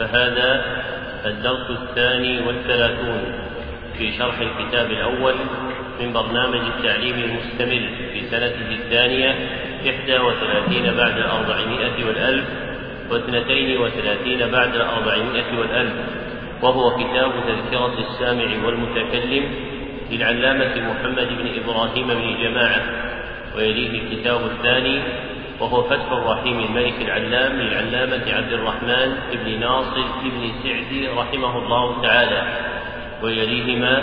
فهذا الدرس الثاني والثلاثون في شرح الكتاب الأول من برنامج التعليم المستمر في سنته الثانية إحدى وثلاثين بعد الأربعمائة والألف واثنتين وثلاثين بعد الأربعمائة والألف. وهو كتاب تذكرة السامع والمتكلم للعلامة محمد بن إبراهيم بن جماعة. ويليه الكتاب الثاني وهو فتح الرحيم الملك العلام للعلامة عبد الرحمن بن ناصر بن سعدي رحمه الله تعالى. ويليهما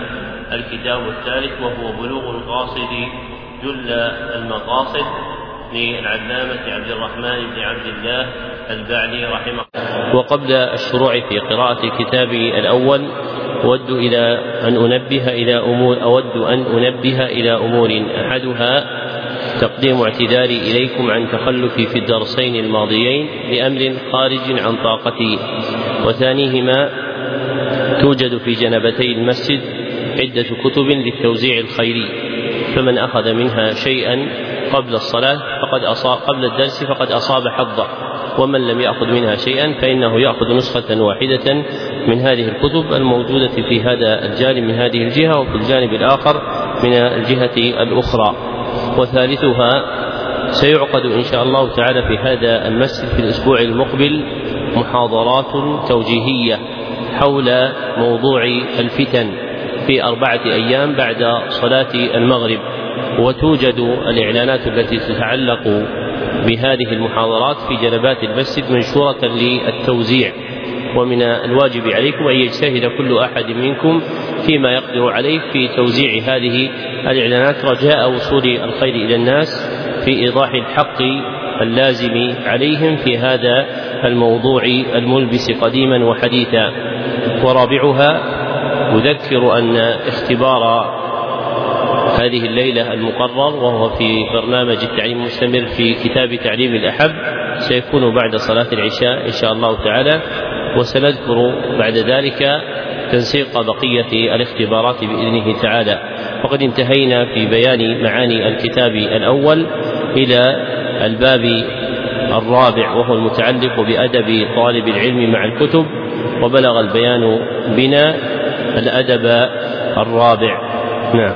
الكتاب الثالث وهو بلوغ القاصد جل المقاصد للعلامة عبد الرحمن بن عبد الله البعلي رحمه الله. وقبل الشروع في قراءة الكتاب الأول أود إلى أن أنبه إلى أمور أود أن أنبه إلى أمور أحدها تقديم اعتذاري إليكم عن تخلفي في الدرسين الماضيين لأمر خارج عن طاقتي. وثانيهما توجد في جنبتي المسجد عدة كتب للتوزيع الخيري فمن أخذ منها شيئا قبل الصلاة فقد أصاب قبل الدرس فقد أصاب حظه ومن لم يأخذ منها شيئا فإنه يأخذ نسخة واحدة من هذه الكتب الموجودة في هذا الجانب من هذه الجهة وفي الجانب الآخر من الجهة الأخرى. وثالثها سيعقد إن شاء الله تعالى في هذا المسجد في الأسبوع المقبل محاضرات توجيهية حول موضوع الفتن في أربعة أيام بعد صلاة المغرب. وتوجد الإعلانات التي تتعلق بهذه المحاضرات في جنبات المسجد منشورة للتوزيع. ومن الواجب عليكم أن يجتهد كل أحد منكم فيما يقدر عليه في توزيع هذه الإعلانات رجاء وصول الخير إلى الناس في إيضاح الحق اللازم عليهم في هذا الموضوع الملبس قديما وحديثا. ورابعها أذكر أن اختبار هذه الليلة المقرر وهو في برنامج التعليم المستمر في كتاب تعليم الأحب سيكون بعد صلاة العشاء إن شاء الله تعالى. وسنذكر بعد ذلك تنسيق بقية الاختبارات بإذنه تعالى. وقد انتهينا في بيان معاني الكتاب الأول إلى الباب الرابع وهو المتعلق بأدب طالب العلم مع الكتب وبلغ البيان بنا الأدب الرابع. نعم.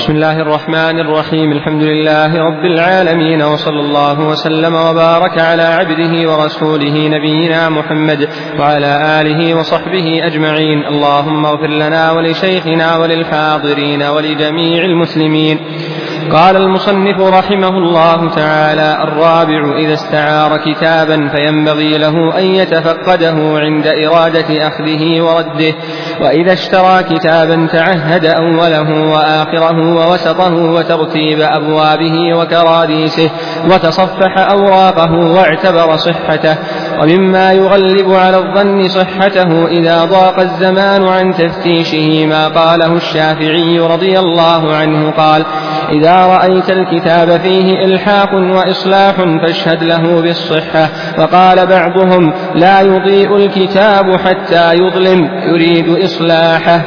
بسم الله الرحمن الرحيم الحمد لله رب العالمين وصلى الله وسلم وبارك على عبده ورسوله نبينا محمد وعلى آله وصحبه أجمعين اللهم اغفر لنا ولشيخنا وللحاضرين ولجميع المسلمين قال المصنف رحمه الله تعالى الرابع إذا استعار كتابا فينبغي له أن يتفقده عند إرادة أخذه ورده وإذا اشترى كتابا تعهد أوله وآخره ووسطه وترتيب أبوابه وكراديسه وتصفح أوراقه واعتبر صحته ومما يغلب على الظن صحته إذا ضاق الزمان عن تفتيشه ما قاله الشافعي رضي الله عنه قال إذا رأيت الكتاب فيه إلحاق وإصلاح فاشهد له بالصحة. وقال بعضهم لا يضيء الكتاب حتى يظلم يريد إصلاحه.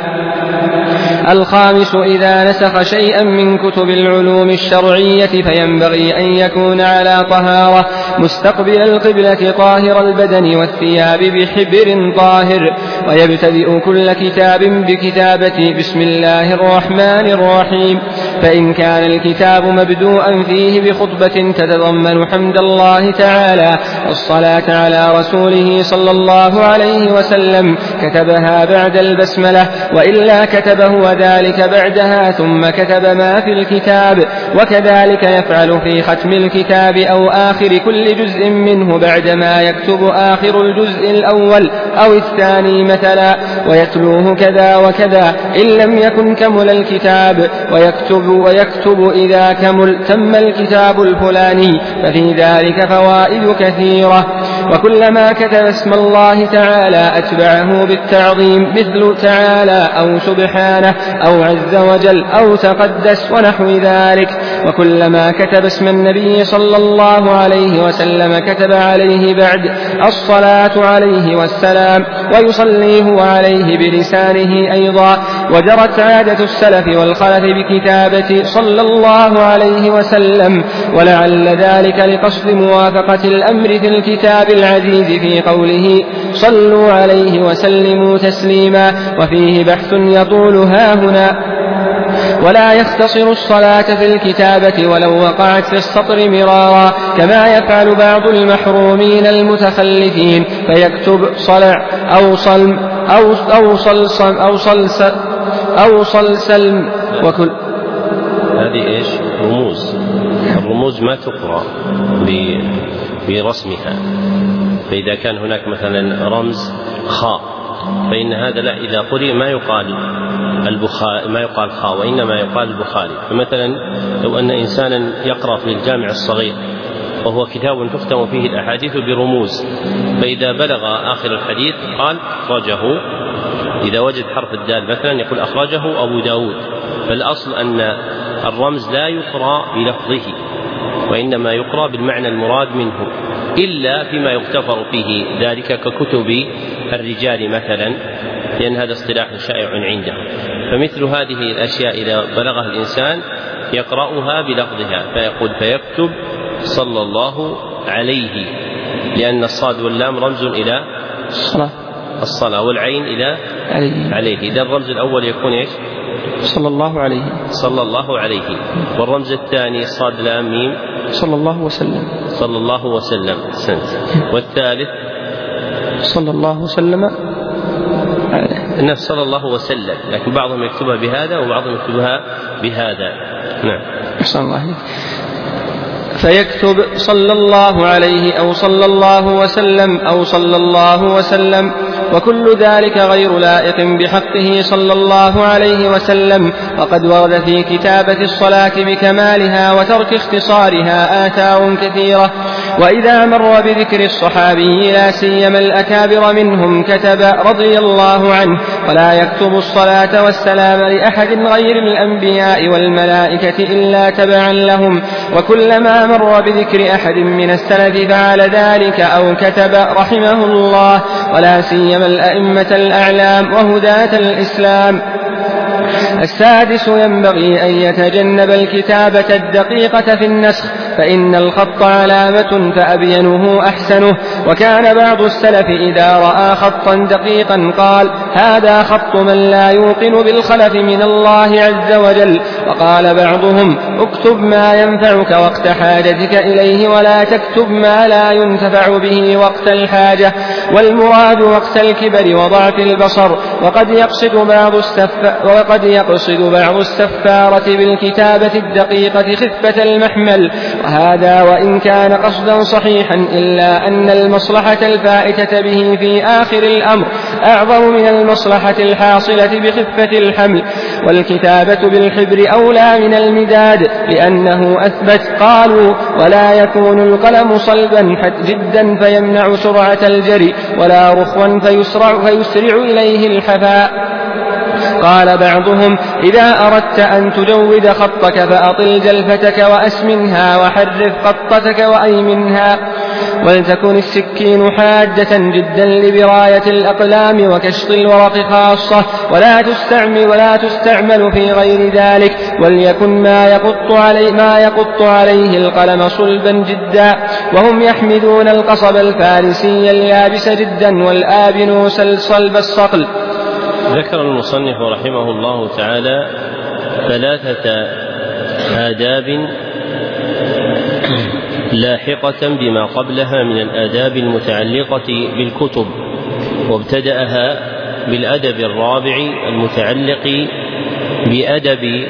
الخامس إذا نسخ شيئا من كتب العلوم الشرعية فينبغي أن يكون على طهارة. مستقبل القبلة طاهر البدن والثياب بحبر طاهر. ويبتدئ كل كتاب بكتابة بسم الله الرحمن الرحيم. فإن كان الكتاب مبدوءا فيه بخطبة تتضمن حمد الله تعالى والصلاة على رسوله صلى الله عليه وسلم كتبها بعد البسملة وإلا كتبه وذلك بعدها ثم كتب ما في الكتاب وكذلك يفعل في ختم الكتاب أو آخر كل جزء منه بعدما يكتب آخر الجزء الأول أو الثاني مثلا ويتلوه كذا وكذا إن لم يكن كمل الكتاب ويكتب ويكتب إذا كمل تم الكتاب الفلاني ففي ذلك فوائد كثيرة. وكلما كتب اسم الله تعالى أتبعه بالتعظيم مثل تعالى أو سبحانه أو عز وجل أو تقدس ونحو ذلك. وكلما كتب اسم النبي صلى الله عليه وسلم كتب عليه بعد الصلاة عليه والسلام ويصلي هو عليه بلسانه أيضا. وجرت عادة السلف والخلف بكتابة صلى الله عليه وسلم ولعل ذلك لقصد موافقة الأمر في الكتاب العزيز في قوله صلوا عليه وسلموا تسليما وفيه بحث يطول ها هنا ولا يختصر الصلاة في الكتابة ولو وقعت في السطر مرارا كما يفعل بعض المحرومين المتخلفين فيكتب صلع أو صلم أو أو صلصم أو صلص أو صلسلم وكل هذه إيش؟ رموز. الرموز ما تقرأ برسمها فإذا كان هناك مثلا رمز خاء فإن هذا لا إذا قرئ ما يقال البخاري ما يقال خاء وإنما يقال البخاري. فمثلا لو أن إنسانا يقرأ في الجامع الصغير وهو كتاب تختم فيه الأحاديث برموز فإذا بلغ آخر الحديث قال أخرجه. إذا وجد حرف الدال مثلا يقول أخرجه أبو داود. فالأصل أن الرمز لا يقرأ بلفظه وإنما يقرأ بالمعنى المراد منه. إلا فيما يغتفر فيه. ذلك ككتب الرجال مثلا لأن هذا اصطلاح شائع عنده. فمثل هذه الأشياء إذا بلغها الإنسان يقرأها بلفظها فيقول فيكتب صلى الله عليه لأن الصاد واللام رمز إلى الصلاة. الصلاة والعين إلى عليه. عليه. إذا الرمز الأول يكون إيش؟ صلى الله عليه. صلى الله عليه. والرمز الثاني صاد لام ميم. صلى الله وسلم. صلى الله وسلم. سنت. والثالث؟ صلى الله وسلم. النفس صلى الله وسلم. لكن بعضهم يكتبها بهذا وبعضهم يكتبها بهذا. نعم. أحسن الله إليك. فيكتب صلى الله عليه أو صلى الله وسلم أو صلى الله وسلم وكل ذلك غير لائق بحقه صلى الله عليه وسلم. وقد ورد في كتابة الصلاة بكمالها وترك اختصارها آثار كثيرة. وإذا مر بذكر الصحابي لا سيما الأكابر منهم كتب رضي الله عنه ولا يكتب الصلاة والسلام لأحد غير الأنبياء والملائكة إلا تبعا لهم. وكلما مر بذكر أحد من السلف فعل ذلك أو كتب رحمه الله ولا سيما الأئمة الأعلام وهداة الإسلام. السادس ينبغي أن يتجنب الكتابة الدقيقة في النسخ فإن الخط علامة فأبينه أحسنه. وكان بعض السلف إذا رأى خطا دقيقا قال هذا خط من لا يوقن بالخلف من الله عز وجل. وقال بعضهم اكتب ما ينفعك وقت حاجتك إليه ولا تكتب ما لا ينتفع به وقت الحاجة. والمراد وقت الكبر وضعف البصر. وقد يقصد بعض وقد يقصد بعض السفارة بالكتابة الدقيقة خفة المحمل. وهذا وإن كان قصدا صحيحا إلا أن المصلحة الفائتة به في آخر الأمر أعظم من المصلحة الحاصلة بخفة الحمل. والكتابة بالحبر أولى من المداد لأنه أثبت قالوا ولا يكون القلم صلبا جدا فيمنع سرعة الجري ولا رخوا فيسرع, فيسرع إليه الحفاء. قال بعضهم إذا أردت أن تجود خطك فأطل جلفتك وأسمنها وحرف خطتك وأيمنها. ولتكن السكين حادة جدا لبراية الأقلام وكشط الورق خاصة. ولا تستعمل ولا تستعمل في غير ذلك. وليكن ما يقط عليه ما يقط عليه القلم صلبا جدا. وهم يحمدون القصب الفارسي اليابس جدا والآبنوس الصلب الصقل. ذكر المصنف رحمه الله تعالى ثلاثة آداب. لاحقة بما قبلها من الآداب المتعلقة بالكتب وابتدأها بالأدب الرابع المتعلق بأدب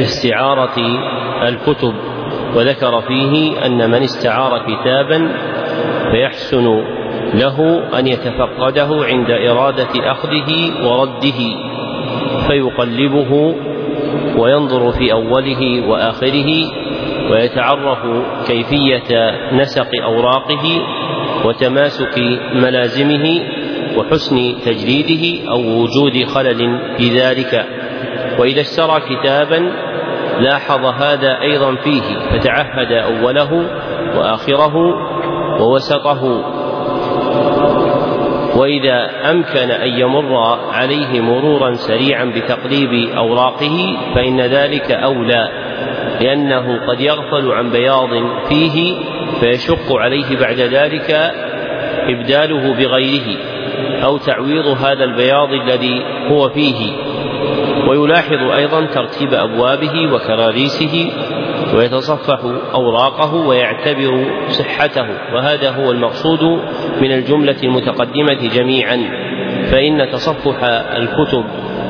استعارة الكتب وذكر فيه أن من استعار كتابا فيحسن له أن يتفقده عند إرادة أخذه ورده فيقلبه وينظر في أوله وآخره ويتعرف كيفية نسق أوراقه وتماسك ملازمه وحسن تجريده أو وجود خلل في ذلك. وإذا اشترى كتابا لاحظ هذا أيضا فيه فتعهد أوله وآخره ووسطه. وإذا أمكن أن يمر عليه مرورا سريعا بتقليب أوراقه فإن ذلك أولى. لأنه قد يغفل عن بياض فيه فيشق عليه بعد ذلك إبداله بغيره أو تعويض هذا البياض الذي هو فيه. ويلاحظ أيضا ترتيب أبوابه وكراريسه ويتصفح أوراقه ويعتبر صحته وهذا هو المقصود من الجملة المتقدمة جميعا. فإن تصفح الكتب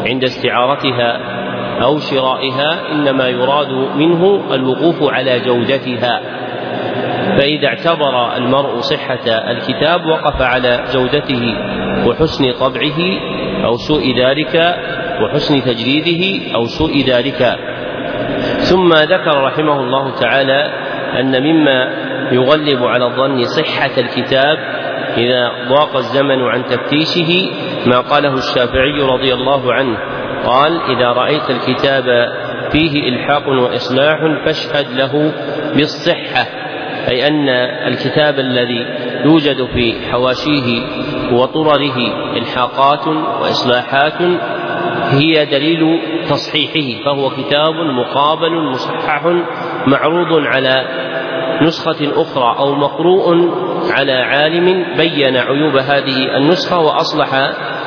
عند استعارتها أو شرائها إنما يراد منه الوقوف على جودتها. فإذا اعتبر المرء صحة الكتاب وقف على جودته وحسن طبعه أو سوء ذلك وحسن تجريده أو سوء ذلك. ثم ذكر رحمه الله تعالى أن مما يغلب على الظن صحة الكتاب إذا ضاق الزمن عن تفتيشه ما قاله الشافعي رضي الله عنه. قال إذا رأيت الكتاب فيه إلحاق وإصلاح فاشهد له بالصحة أي أن الكتاب الذي يوجد في حواشيه وطرره إلحاقات وإصلاحات هي دليل تصحيحه فهو كتاب مقابل مصحح معروض على نسخة أخرى أو مقروء على عالم بين عيوب هذه النسخة وأصلح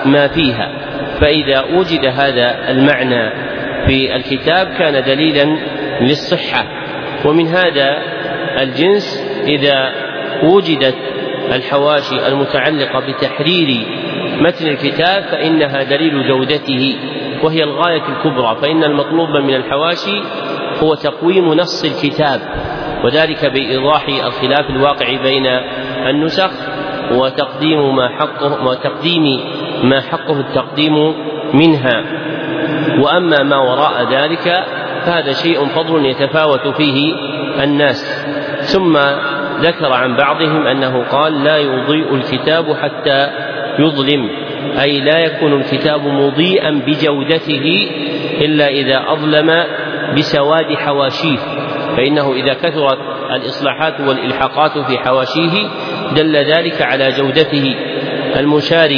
ما فيها. فإذا وجد هذا المعنى في الكتاب كان دليلا للصحة. ومن هذا الجنس إذا وجدت الحواشي المتعلقة بتحرير متن الكتاب فإنها دليل جودته وهي الغاية الكبرى فإن المطلوب من الحواشي هو تقويم نص الكتاب وذلك بإيضاح الخلاف الواقع بين النسخ وتقديم ما حقه وتقديم ما حقه التقديم منها. وأما ما وراء ذلك فهذا شيء فضل يتفاوت فيه الناس. ثم ذكر عن بعضهم أنه قال لا يضيء الكتاب حتى يظلم. أي لا يكون الكتاب مضيئا بجودته إلا إذا أظلم بسواد حواشيه. فإنه إذا كثرت الإصلاحات والإلحاقات في حواشيه دل ذلك على جودته. المشار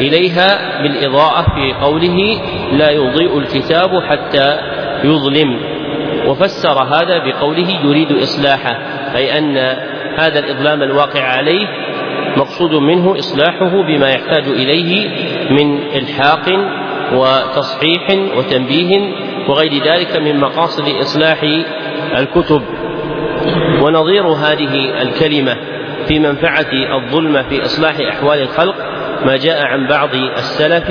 إليها بالإضاءة في قوله لا يضيء الكتاب حتى يظلم. وفسر هذا بقوله يريد إصلاحه أي أن هذا الإظلام الواقع عليه مقصود منه إصلاحه بما يحتاج إليه من إلحاق وتصحيح وتنبيه وغير ذلك من مقاصد إصلاح الكتب. ونظير هذه الكلمة في منفعة الظلم في إصلاح أحوال الخلق ما جاء عن بعض السلف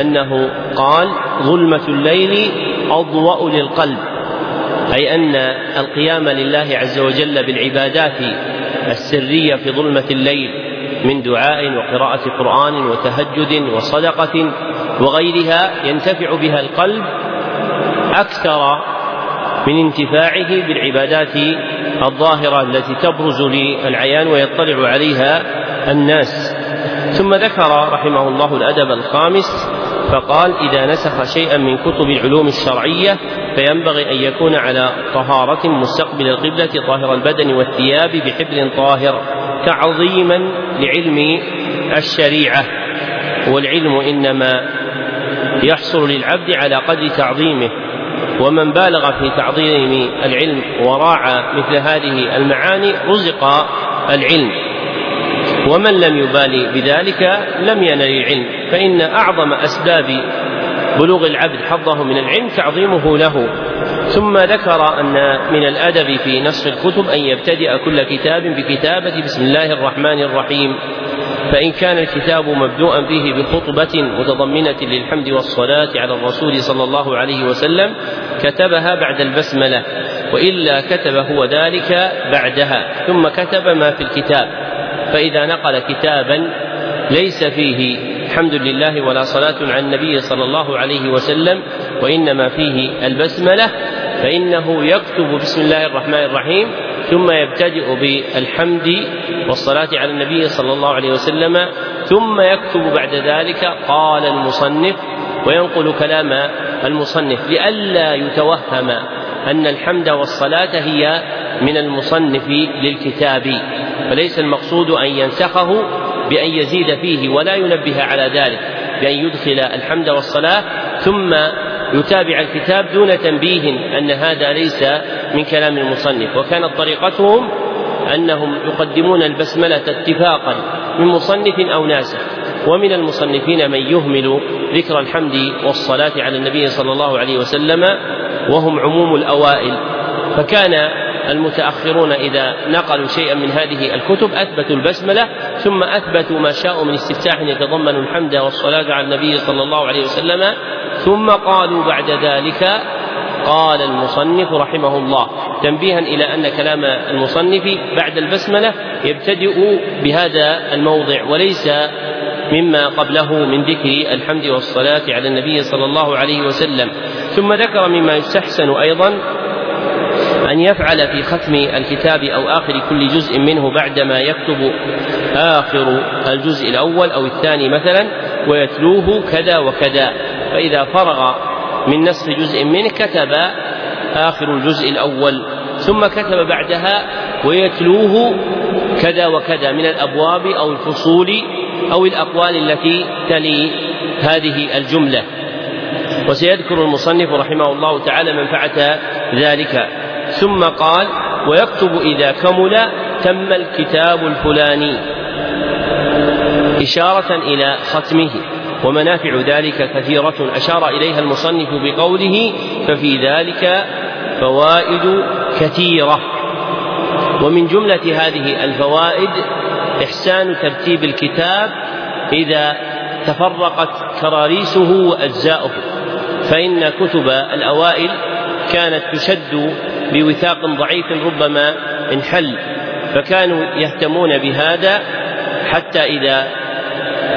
أنه قال ظلمة الليل أضوأ للقلب أي أن القيام لله عز وجل بالعبادات السرية في ظلمة الليل من دعاء وقراءة قرآن وتهجد وصدقة وغيرها ينتفع بها القلب أكثر من انتفاعه بالعبادات الظاهرة التي تبرز للعيان ويطلع عليها الناس. ثم ذكر رحمه الله الأدب الخامس فقال إذا نسخ شيئا من كتب العلوم الشرعية فينبغي أن يكون على طهارة مستقبل القبلة طاهر البدن والثياب بحبل طاهر تعظيما لعلم الشريعة. والعلم إنما يحصل للعبد على قدر تعظيمه ومن بالغ في تعظيم العلم وراعى مثل هذه المعاني رزق العلم. ومن لم يبالي بذلك لم ينل العلم فإن أعظم أسباب بلوغ العبد حظه من العلم تعظيمه له. ثم ذكر أن من الأدب في نصر الكتب أن يبتدئ كل كتاب بكتابة بسم الله الرحمن الرحيم فإن كان الكتاب مبدوءا فيه بخطبة متضمنة للحمد والصلاة على الرسول صلى الله عليه وسلم كتبها بعد البسملة وإلا كتب هو ذلك بعدها ثم كتب ما في الكتاب. فإذا نقل كتابا ليس فيه الحمد لله ولا صلاة على النبي صلى الله عليه وسلم وإنما فيه البسملة فإنه يكتب بسم الله الرحمن الرحيم ثم يبتدئ بالحمد والصلاة على النبي صلى الله عليه وسلم ثم يكتب بعد ذلك قال المصنف وينقل كلام المصنف لئلا يتوهم أن الحمد والصلاة هي من المصنف للكتاب فليس المقصود أن ينسخه بأن يزيد فيه ولا ينبه على ذلك بأن يدخل الحمد والصلاة ثم يتابع الكتاب دون تنبيه أن هذا ليس من كلام المصنف. وكانت طريقتهم أنهم يقدمون البسملة اتفاقا من مصنف أو ناسخ ومن المصنفين من يهمل ذكر الحمد والصلاة على النبي صلى الله عليه وسلم وهم عموم الأوائل. فكان المتأخرون إذا نقلوا شيئا من هذه الكتب أثبتوا البسملة ثم أثبتوا ما شاءوا من استفتاح يتضمن الحمد والصلاة على النبي صلى الله عليه وسلم ثم قالوا بعد ذلك قال المصنف رحمه الله تنبيها إلى أن كلام المصنف بعد البسملة يبتدئ بهذا الموضع وليس مما قبله من ذكر الحمد والصلاة على النبي صلى الله عليه وسلم. ثم ذكر مما يستحسن أيضا أن يفعل في ختم الكتاب أو آخر كل جزء منه بعدما يكتب آخر الجزء الأول أو الثاني مثلا ويتلوه كذا وكذا. فإذا فرغ من نسخ جزء منه كتب آخر الجزء الأول. ثم كتب بعدها ويتلوه كذا وكذا من الأبواب أو الفصول أو الأقوال التي تلي هذه الجملة. وسيذكر المصنف رحمه الله تعالى منفعة ذلك. ثم قال ويكتب إذا كمل تم الكتاب الفلاني. إشارة إلى ختمه. ومنافع ذلك كثيرة أشار إليها المصنف بقوله ففي ذلك فوائد كثيرة. ومن جملة هذه الفوائد إحسان ترتيب الكتاب إذا تفرقت كراريسه وأجزاؤه فإن كتب الأوائل كانت تشد بوثاق ضعيف ربما انحل فكانوا يهتمون بهذا حتى إذا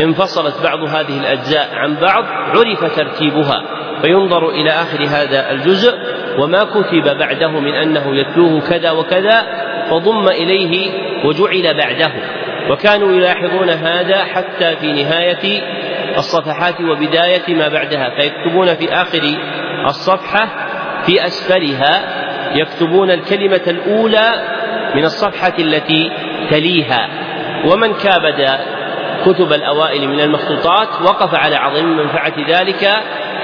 انفصلت بعض هذه الأجزاء عن بعض عرف ترتيبها فينظر إلى آخر هذا الجزء وما كتب بعده من أنه يتلوه كذا وكذا فضم إليه وجعل بعده وكانوا يلاحظون هذا حتى في نهاية الصفحات وبداية ما بعدها فيكتبون في آخر الصفحة في أسفلها يكتبون الكلمة الأولى من الصفحة التي تليها. ومن كابد كتب الأوائل من المخطوطات وقف على عظيم منفعة ذلك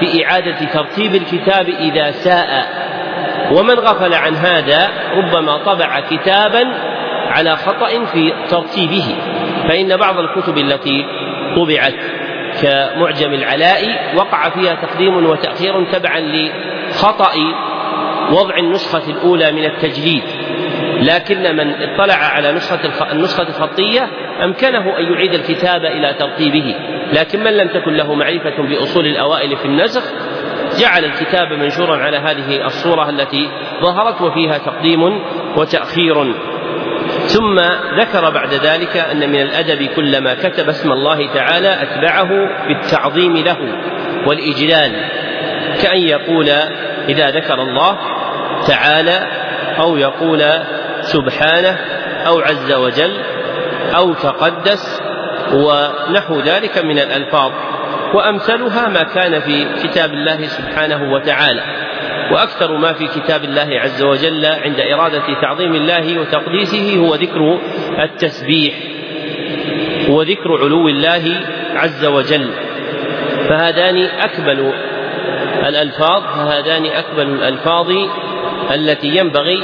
في إعادة ترتيب الكتاب إذا ساء. ومن غفل عن هذا ربما طبع كتابا على خطأ في ترتيبه. فإن بعض الكتب التي طبعت كمعجم العلاء وقع فيها تقديم وتأخير تبعا لخطأ وضع النسخة الأولى من التجليد لكن من اطلع على نسخة النسخة الخطية أمكنه أن يعيد الكتاب إلى ترتيبه. لكن من لم تكن له معرفة بأصول الأوائل في النسخ جعل الكتاب منشورا على هذه الصورة التي ظهرت وفيها تقديم وتأخير. ثم ذكر بعد ذلك أن من الأدب كلما كتب اسم الله تعالى أتبعه بالتعظيم له والإجلال كأن يقول إذا ذكر الله تعالى أو يقول سبحانه أو عز وجل أو تقدس ونحو ذلك من الألفاظ. وأمثلها ما كان في كتاب الله سبحانه وتعالى. وأكثر ما في كتاب الله عز وجل عند إرادة تعظيم الله وتقديسه هو ذكر التسبيح وذكر علو الله عز وجل. فهذان أكمل الألفاظ فهذان أكمل الألفاظ التي ينبغي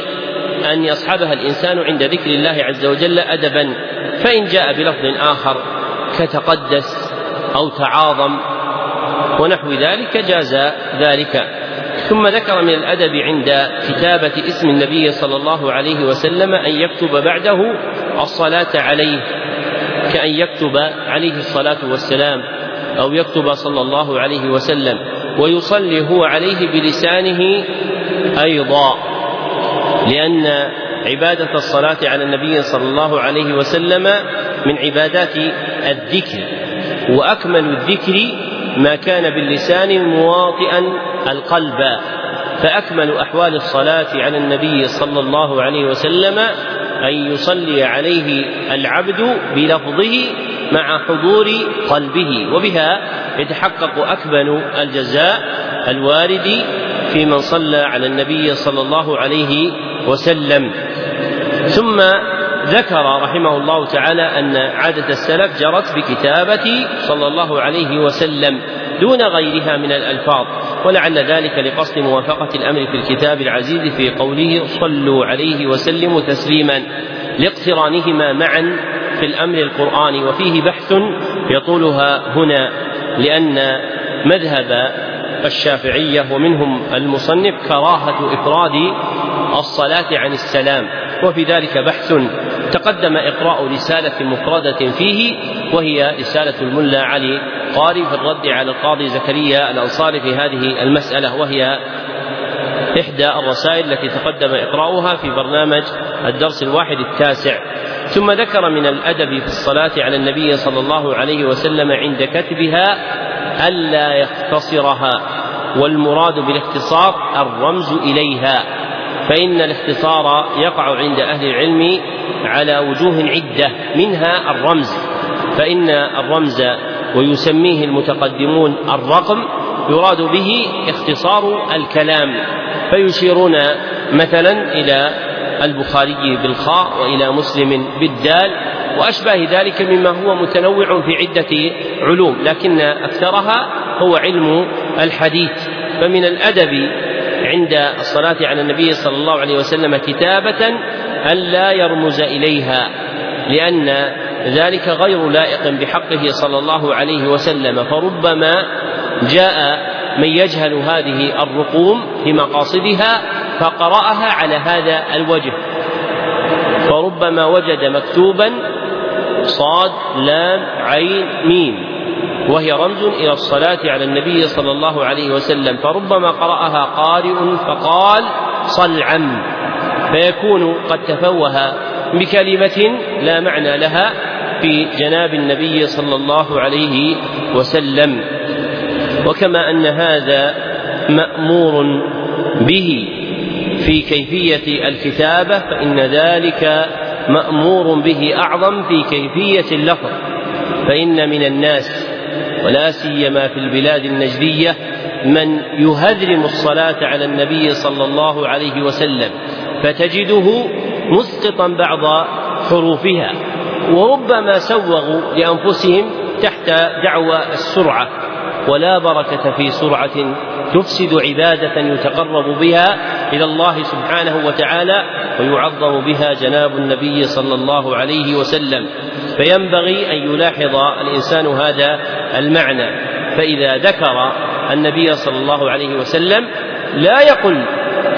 أن يصحبها الإنسان عند ذكر الله عز وجل أدبا. فإن جاء بلفظ آخر كتقدس أو تعاظم ونحو ذلك جاز ذلك. ثم ذكر من الأدب عند كتابة اسم النبي صلى الله عليه وسلم أن يكتب بعده الصلاة عليه كأن يكتب عليه الصلاة والسلام أو يكتب صلى الله عليه وسلم. ويصلي هو عليه بلسانه أيضا لأن عبادة الصلاة على النبي صلى الله عليه وسلم من عبادات الذكر وأكمل الذكر ما كان باللسان مواطئا القلب فأكمل أحوال الصلاة على النبي صلى الله عليه وسلم أن يصلي عليه العبد بلفظه مع حضور قلبه وبها يتحقق أكمل الجزاء الوارد في من صلى على النبي صلى الله عليه وسلم. ثم ذكر رحمه الله تعالى أن عادة السلف جرت بكتابة صلى الله عليه وسلم دون غيرها من الألفاظ ولعل ذلك لقصد موافقة الأمر في الكتاب العزيز في قوله صلوا عليه وسلموا تسليما لاقترانهما معا في الأمر القرآني وفيه بحث يطولها هنا لأن مذهب الشافعية ومنهم المصنف كراهة إفراد الصلاة عن السلام. وفي ذلك بحث تقدم إقراء رسالة مفردة فيه وهي رسالة الملا علي قاري في الرد على القاضي زكريا الأنصاري في هذه المسألة وهي إحدى الرسائل التي تقدم إقراؤها في برنامج الدرس الواحد التاسع. ثم ذكر من الأدب في الصلاة على النبي صلى الله عليه وسلم عند كتبها ألا يختصرها والمراد بالاختصار الرمز إليها فإن الاختصار يقع عند أهل العلم على وجوه عدة منها الرمز فإن الرمز ويسميه المتقدمون الرقم يراد به اختصار الكلام فيشيرون مثلا إلى البخاري بالخاء وإلى مسلم بالدال وأشباه ذلك مما هو متنوع في عدة علوم لكن أكثرها هو علم الحديث. فمن الأدب عند الصلاة على النبي صلى الله عليه وسلم كتابة ألا يرمز إليها لأن ذلك غير لائق بحقه صلى الله عليه وسلم فربما جاء من يجهل هذه الرقوم في مقاصدها فقرأها على هذا الوجه. فربما وجد مكتوبا صاد لام عين ميم. وهي رمز إلى الصلاة على النبي صلى الله عليه وسلم. فربما قرأها قارئ فقال صلعا فيكون قد تفوه بكلمة لا معنى لها في جناب النبي صلى الله عليه وسلم. وكما أن هذا مأمور به في كيفية الكتابة فإن ذلك مأمور به أعظم في كيفية اللفظ. فإن من الناس ولا سيما في البلاد النجدية من يهذرم الصلاة على النبي صلى الله عليه وسلم فتجده مسقطا بعض حروفها وربما سوغوا لأنفسهم تحت دعوى السرعة. ولا بركة في سرعة تفسد عبادة يتقرب بها إلى الله سبحانه وتعالى ويعظم بها جناب النبي صلى الله عليه وسلم. فينبغي أن يلاحظ الإنسان هذا المعنى. فإذا ذكر النبي صلى الله عليه وسلم لا يقل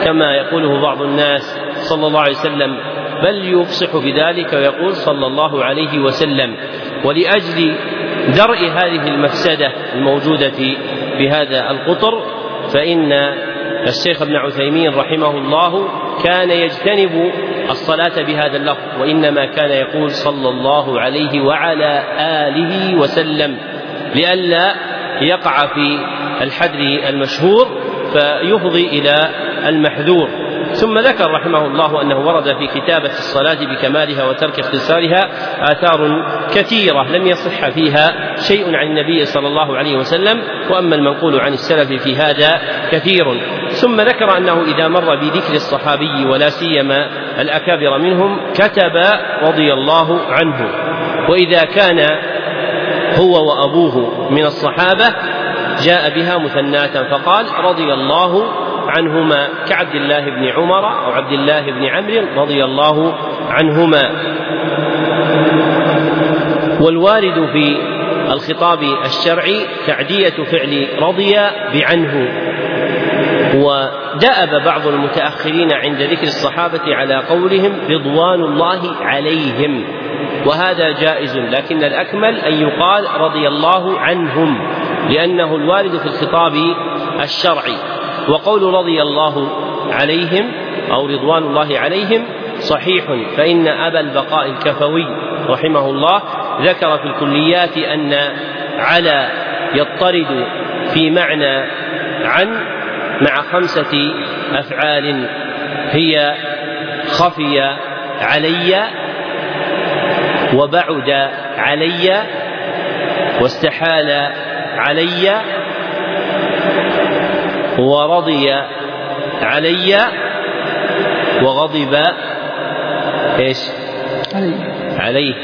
كما يقوله بعض الناس صلى الله عليه وسلم بل يفصح بذلك ويقول صلى الله عليه وسلم. ولأجل درء هذه المفسدة الموجودة في هذا القطر فإن الشيخ ابن عثيمين رحمه الله كان يجتنب الصلاة بهذا اللفظ وإنما كان يقول صلى الله عليه وعلى آله وسلم لئلا يقع في الحدر المشهور فيفضي إلى المحذور. ثم ذكر رحمه الله أنه ورد في كتابة الصلاة بكمالها وترك اختصارها آثار كثيرة لم يصح فيها شيء عن النبي صلى الله عليه وسلم وأما المنقول عن السلف في هذا كثير. ثم ذكر أنه إذا مر بذكر الصحابي ولا سيما الأكابر منهم كتب رضي الله عنه. وإذا كان هو وأبوه من الصحابة جاء بها مثناة فقال رضي الله عنهما كعبد الله بن عمر أو عبد الله بن عمرو رضي الله عنهما. والوارد في الخطاب الشرعي تعدية فعل رضي بعنه. ودأب بعض المتأخرين عند ذكر الصحابة على قولهم رضوان الله عليهم. وهذا جائز لكن الأكمل أن يقال رضي الله عنهم لأنه الوارد في الخطاب الشرعي. وقول رضي الله عليهم أو رضوان الله عليهم صحيح فإن أبا البقاء الكفوي رحمه الله ذكر في الكليات أن على يضطرد في معنى عن مع خمسة أفعال هي خفي علي وبعد علي واستحال علي ورضي علي وغضب إيش؟ عليه عليه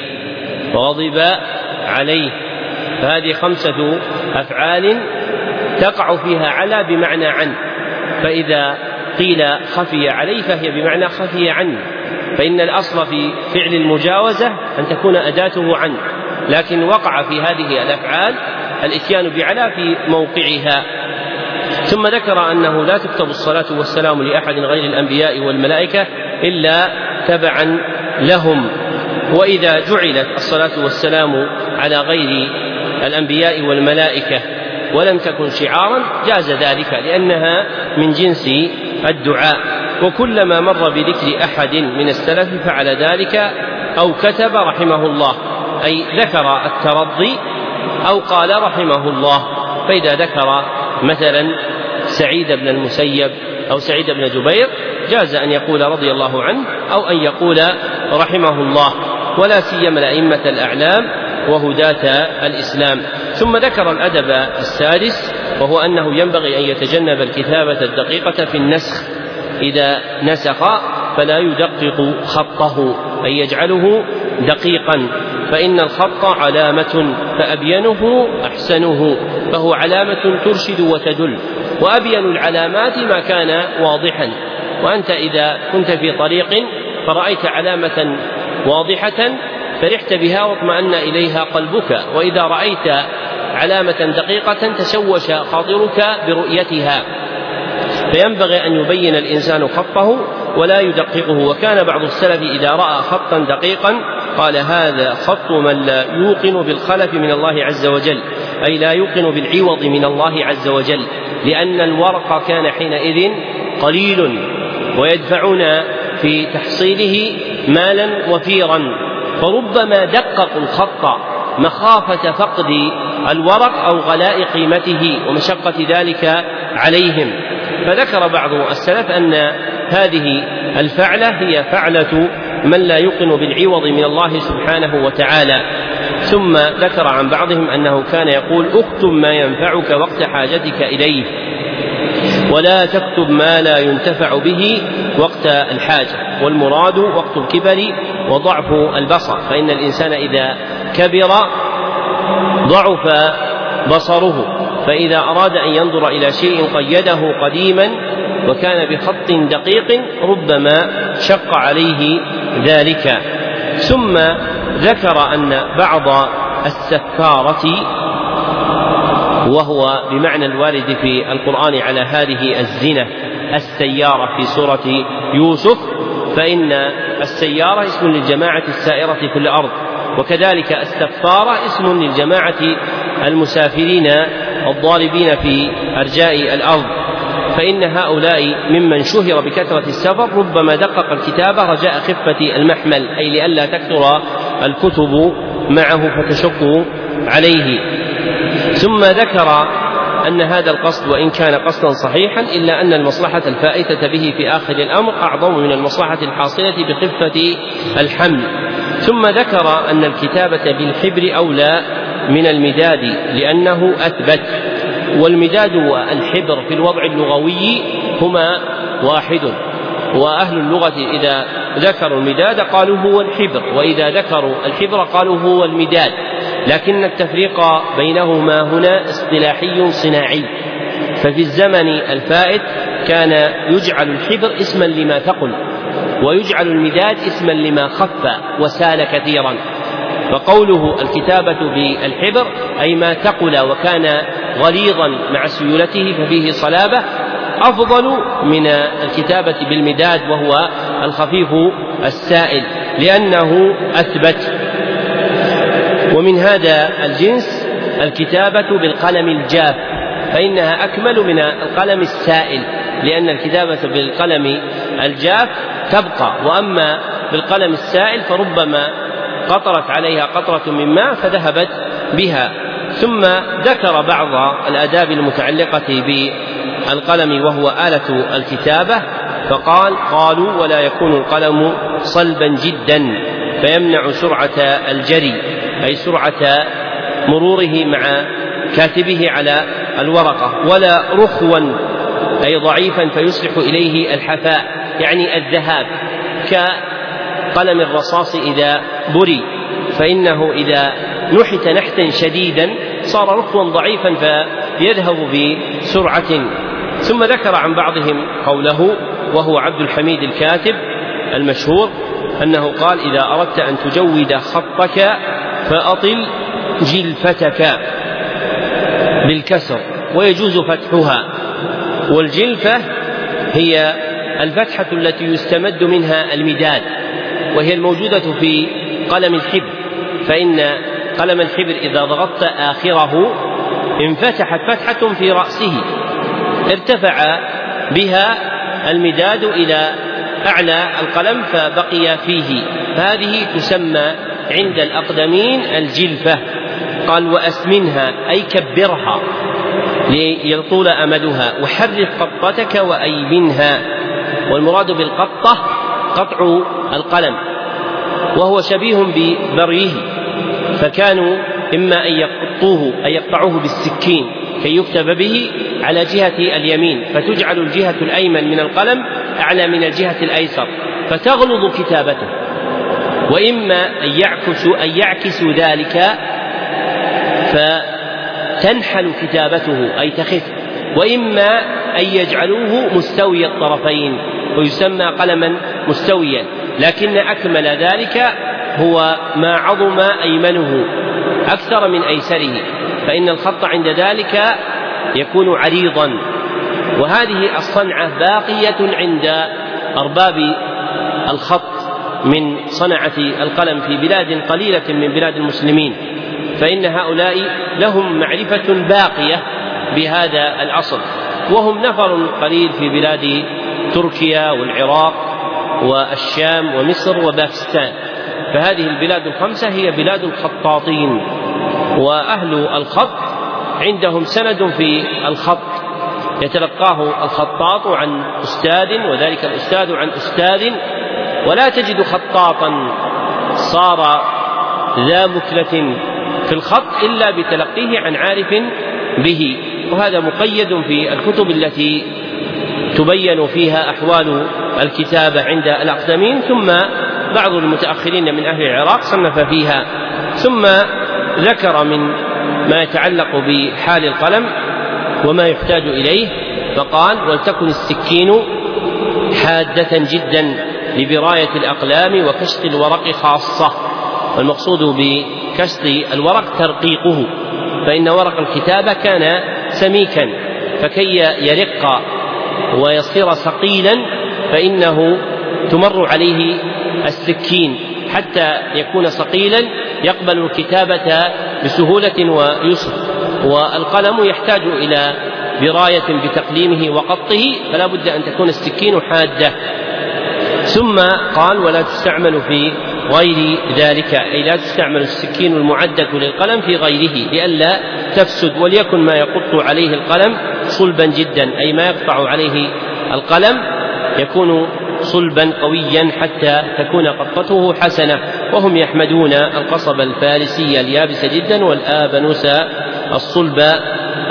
وغضب عليه فهذه خمسة أفعال تقع فيها على بمعنى عن. فإذا قيل خفي عليه فهي بمعنى خفي عني فإن الأصل في فعل المجاوزة أن تكون أداته عن. لكن وقع في هذه الأفعال الإتيان بعلى في موقعها. ثم ذكر أنه لا تكتب الصلاة والسلام لأحد غير الأنبياء والملائكة إلا تبعا لهم. وإذا جعلت الصلاة والسلام على غير الأنبياء والملائكة ولم تكن شعارا جاز ذلك لأنها من جنس الدعاء. وكلما مر بذكر أحد من السلف فعل ذلك أو كتب رحمه الله أي ذكر الترضي أو قال رحمه الله. فإذا ذكر مثلا سعيد بن المسيب أو سعيد بن جبير جاز أن يقول رضي الله عنه أو أن يقول رحمه الله ولا سيما الأئمة الأعلام وهداة الإسلام. ثم ذكر الأدب السادس وهو أنه ينبغي أن يتجنب الكتابة الدقيقة في النسخ. إذا نسخ فلا يدقق خطه أي يجعله دقيقا. فإن الخط علامة فأبينه أحسنه. فهو علامة ترشد وتدل. وأبين العلامات ما كان واضحا. وأنت إذا كنت في طريق فرأيت علامة واضحة فرحت بها واطمأن إليها قلبك. وإذا رأيت علامة دقيقة تشوش خاطرك برؤيتها. فينبغي أن يبين الإنسان خطه ولا يدققه. وكان بعض السلف إذا رأى خطا دقيقا قال هذا خط من لا يوقن بالخلف من الله عز وجل. أي لا يوقن بالعوض من الله عز وجل لأن الورق كان حينئذ قليل ويدفعون في تحصيله مالا وفيرا. فربما دققوا الخط مخافة فقد الورق أو غلاء قيمته ومشقة ذلك عليهم. فذكر بعض السلف أن هذه الفعلة هي فعلة من لا يوقن بالعوض من الله سبحانه وتعالى. ثم ذكر عن بعضهم أنه كان يقول اكتب ما ينفعك وقت حاجتك إليه ولا تكتب ما لا ينتفع به وقت الحاجة والمراد وقت الكبر وضعف البصر فإن الإنسان إذا كبر ضعف بصره فإذا أراد أن ينظر إلى شيء قيده قديما وكان بخط دقيق ربما شق عليه ذلك ثم ذكر أن بعض السكارة وهو بمعنى الوارد في القرآن على هذه الزنا السيارة في سورة يوسف فإن السيارة اسم للجماعة السائرة في الأرض وكذلك السفارة اسم للجماعة المسافرين الضاربين في أرجاء الأرض. فإن هؤلاء ممن شهر بكثرة السفر ربما دقق الكتابة رجاء خفة المحمل أي لئلا تكثر الكتب معه فتشق عليه. ثم ذكر أن هذا القصد وإن كان قصدا صحيحا إلا أن المصلحة الفائتة به في آخر الأمر أعظم من المصلحة الحاصلة بخفة الحمل. ثم ذكر أن الكتابة بالحبر أولى من المداد لأنه أثبت. والمداد والحبر في الوضع اللغوي هما واحد وأهل اللغة إذا ذكروا المداد قالوا هو الحبر وإذا ذكروا الحبر قالوا هو المداد. لكن التفريق بينهما هنا اصطلاحي صناعي. ففي الزمن الفائت كان يجعل الحبر اسما لما ثقل ويجعل المداد اسما لما خف وسال كثيرا. فقوله الكتابة بالحبر أي ما ثقل وكان غليظا مع سيولته ففيه صلابة أفضل من الكتابة بالمداد وهو الخفيف السائل لأنه أثبت. ومن هذا الجنس الكتابة بالقلم الجاف فإنها أكمل من القلم السائل لأن الكتابة بالقلم الجاف تبقى وأما بالقلم السائل فربما قطرت عليها قطرة من ماء فذهبت بها. ثم ذكر بعض الآداب المتعلقة القلم وهو آلة الكتابة فقال قالوا ولا يكون القلم صلبا جدا فيمنع سرعة الجري أي سرعة مروره مع كاتبه على الورقة ولا رخوا أي ضعيفا فيصلح إليه الحفاء يعني الذهاب كقلم الرصاص إذا بري فإنه إذا نحت نحتا شديدا صار رخوا ضعيفا فيذهب بسرعة ثم ذكر عن بعضهم قوله وهو عبد الحميد الكاتب المشهور أنه قال إذا أردت أن تجود خطك فأطل جلفتك بالكسر ويجوز فتحها والجلفة هي الفتحة التي يستمد منها المداد وهي الموجودة في قلم الحبر فإن قلم الحبر إذا ضغطت آخره انفتحت فتحة في رأسه ارتفع بها المداد إلى أعلى القلم فبقي فيه. هذه تسمى عند الأقدمين الجلفة. قال وأسمنها أي كبرها ليطول أمدها. وحرك قطتك وأيمنها. والمراد بالقطة قطع القلم. وهو شبيه ببريه. فكانوا إما أن يقطوه أن يقطعوه بالسكين كي يكتب به على جهة اليمين فتجعل الجهة الأيمن من القلم أعلى من الجهة الأيسر فتغلظ كتابته. وإما أن يعكسوا أن يعكسوا ذلك فتنحل كتابته أي تخف. وإما أن يجعلوه مستوي الطرفين ويسمى قلما مستويا. لكن أكمل ذلك هو ما عظم أيمنه أكثر من أيسره. فإن الخط عند ذلك يكون عريضا. وهذه الصنعة باقية عند أرباب الخط من صنعة القلم في بلاد قليلة من بلاد المسلمين. فإن هؤلاء لهم معرفة باقية بهذا الأصل. وهم نفر قليل في بلاد تركيا والعراق والشام ومصر وباكستان. فهذه البلاد الخمسة هي بلاد الخطاطين. وأهل الخط عندهم سند في الخط. يتلقاه الخطاط عن أستاذ وذلك الأستاذ عن أستاذ ولا تجد خطاطا. صار ذا مكلة في الخط إلا بتلقيه عن عارف به. وهذا مقيد في الكتب التي تبين فيها أحوال الكتابة عند الأقدمين. ثم بعض المتأخرين من أهل العراق صنف فيها. ثم ذكر من ما يتعلق بحال القلم وما يحتاج إليه فقال ولتكن السكين حادة جدا لبراية الأقلام وكشط الورق خاصة. والمقصود بكشط الورق ترقيقه فإن ورق الكتابة كان سميكا فكي يرق ويصير صقيلا فإنه تمر عليه السكين حتى يكون صقيلا يقبل الكتابة بسهولة ويسر والقلم يحتاج إلى براية بتقليمه وقطه فلا بد أن تكون السكين حادة. ثم قال ولا تستعمل في غير ذلك. أي لا تستعمل السكين المعدة للقلم في غيره لئلا تفسد وليكن ما يقط عليه القلم صلبا جدا. أي ما يقطع عليه القلم يكون صلبا قويا حتى تكون قطته حسنة. وهم يحمدون القصب الفارسي اليابس جدا والآبنوس الصلب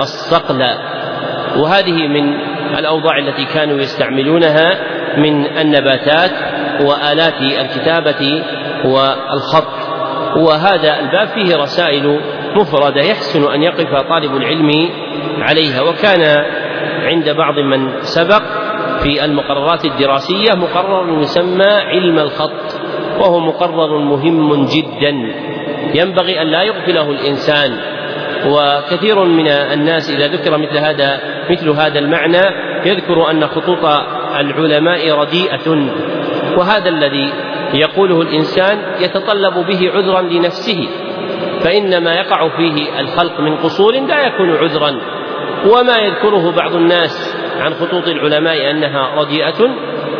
الصقل. وهذه من الأوضاع التي كانوا يستعملونها من النباتات وآلات الكتابة والخط. وهذا الباب فيه رسائل مفردة يحسن أن يقف طالب العلم عليها. وكان عند بعض من سبق في المقررات الدراسية مقرر يسمى علم الخط. وهو مقرر مهم جدا. ينبغي أن لا يغفله الإنسان. وكثير من الناس إذا ذكر مثل هذا مثل هذا المعنى يذكر أن خطوط العلماء رديئة. وهذا الذي يقوله الإنسان يتطلب به عذرا لنفسه. فإن ما يقع فيه الخلق من قصور لا يكون عذرا. وما يذكره بعض الناس عن خطوط العلماء أنها رديئة.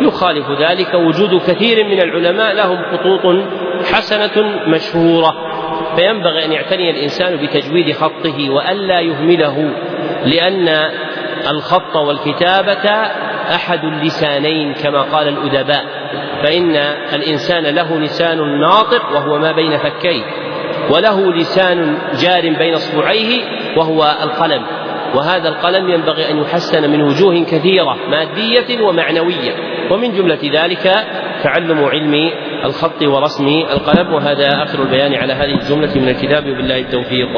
يخالف ذلك وجود كثير من العلماء لهم خطوط حسنة مشهورة. فينبغي أن يعتني الإنسان بتجويد خطه وألا يهمله لأن الخط والكتابة أحد اللسانين كما قال الأدباء. فإن الإنسان له لسان ناطق وهو ما بين فكيه وله لسان جار بين أصبعيه وهو القلم. وهذا القلم ينبغي أن يحسن من وجوه كثيرة مادية ومعنوية. ومن جملة ذلك تعلم علم الخط ورسم القلم وهذا آخر البيان على هذه الجملة من الكتاب. وبالله التوفيق.